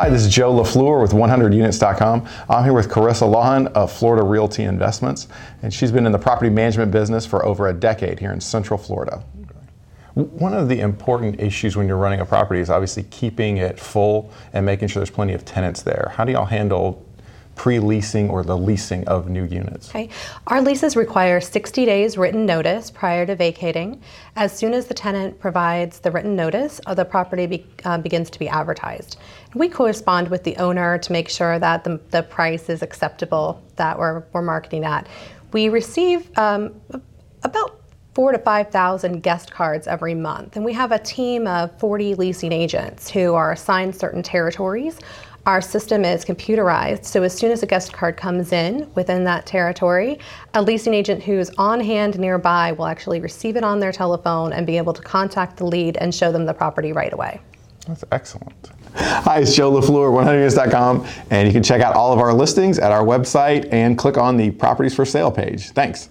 Hi, this is Joe LaFleur with 100units.com. I'm here with Carissa Lawhon of Florida Realty Investments, and she's been in the property management business for over a decade here in Central Florida. One of the important issues when you're running a property is obviously keeping it full and making sure there's plenty of tenants there. How do y'all handle pre-leasing or the leasing of new units? Okay. Our leases require 60 days written notice prior to vacating. As soon as the tenant provides the written notice, uh, the property be, uh, begins to be advertised. We correspond with the owner to make sure that the, the price is acceptable that we're, we're marketing at. We receive um, about four to 5,000 guest cards every month. And we have a team of 40 leasing agents who are assigned certain territories. Our system is computerized, so as soon as a guest card comes in within that territory, a leasing agent who's on hand nearby will actually receive it on their telephone and be able to contact the lead and show them the property right away. That's excellent. Hi, it's Joe LaFleur, 100units.com, and you can check out all of our listings at our website and click on the properties for sale page. Thanks.